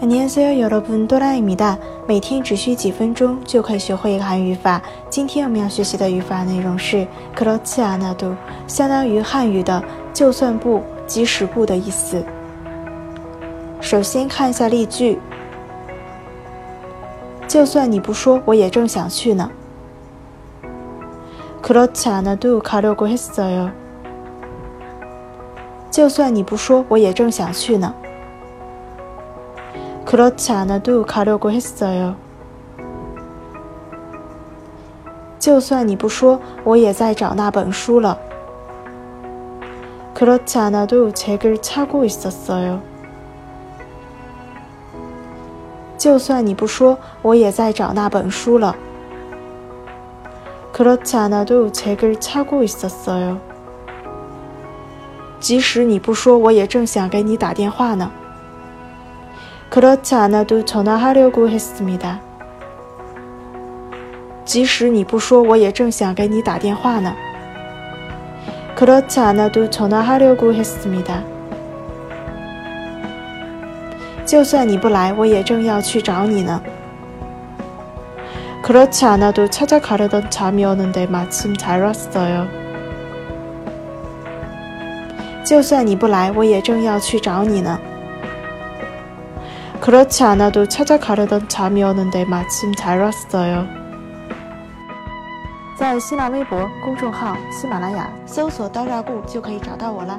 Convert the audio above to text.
안녕하세요여러분도라입니다每天只需几分钟就可以学会一个韩语法。今天我们要学习的语法内容是그렇지않아 도， 相当于汉语的“就算不，即使不”的意思。首先看一下例句：就算你不说，我也正想去呢。그렇지않아도가려고했어 요。 就算你不说，我也正想去呢。 그렇지않아도가려고했어 요。 就算你不说，我也在找那本书了。그렇지않아도책을찾고있었어 요。 就算你不说，我也在找那本书了。그렇지않아도책을찾고있었어 요。 即使你不说，我也正想给你打电话呢。 그렇지않아도전화하려고했습니다即使你不说，我也正想给你打电话呢。그렇지않아도전화하려고했습니다就算你不来，我也正要去找你呢。그렇지않아도찾아가려던참이었는데마침잘왔어 요。 就算你不来，我也正要去找你呢。 그렇지않아도찾아가려던참이었는데마침잘왔어 요。 在新浪微博公众号喜马拉雅搜索“刀扎固”就可以找到我了。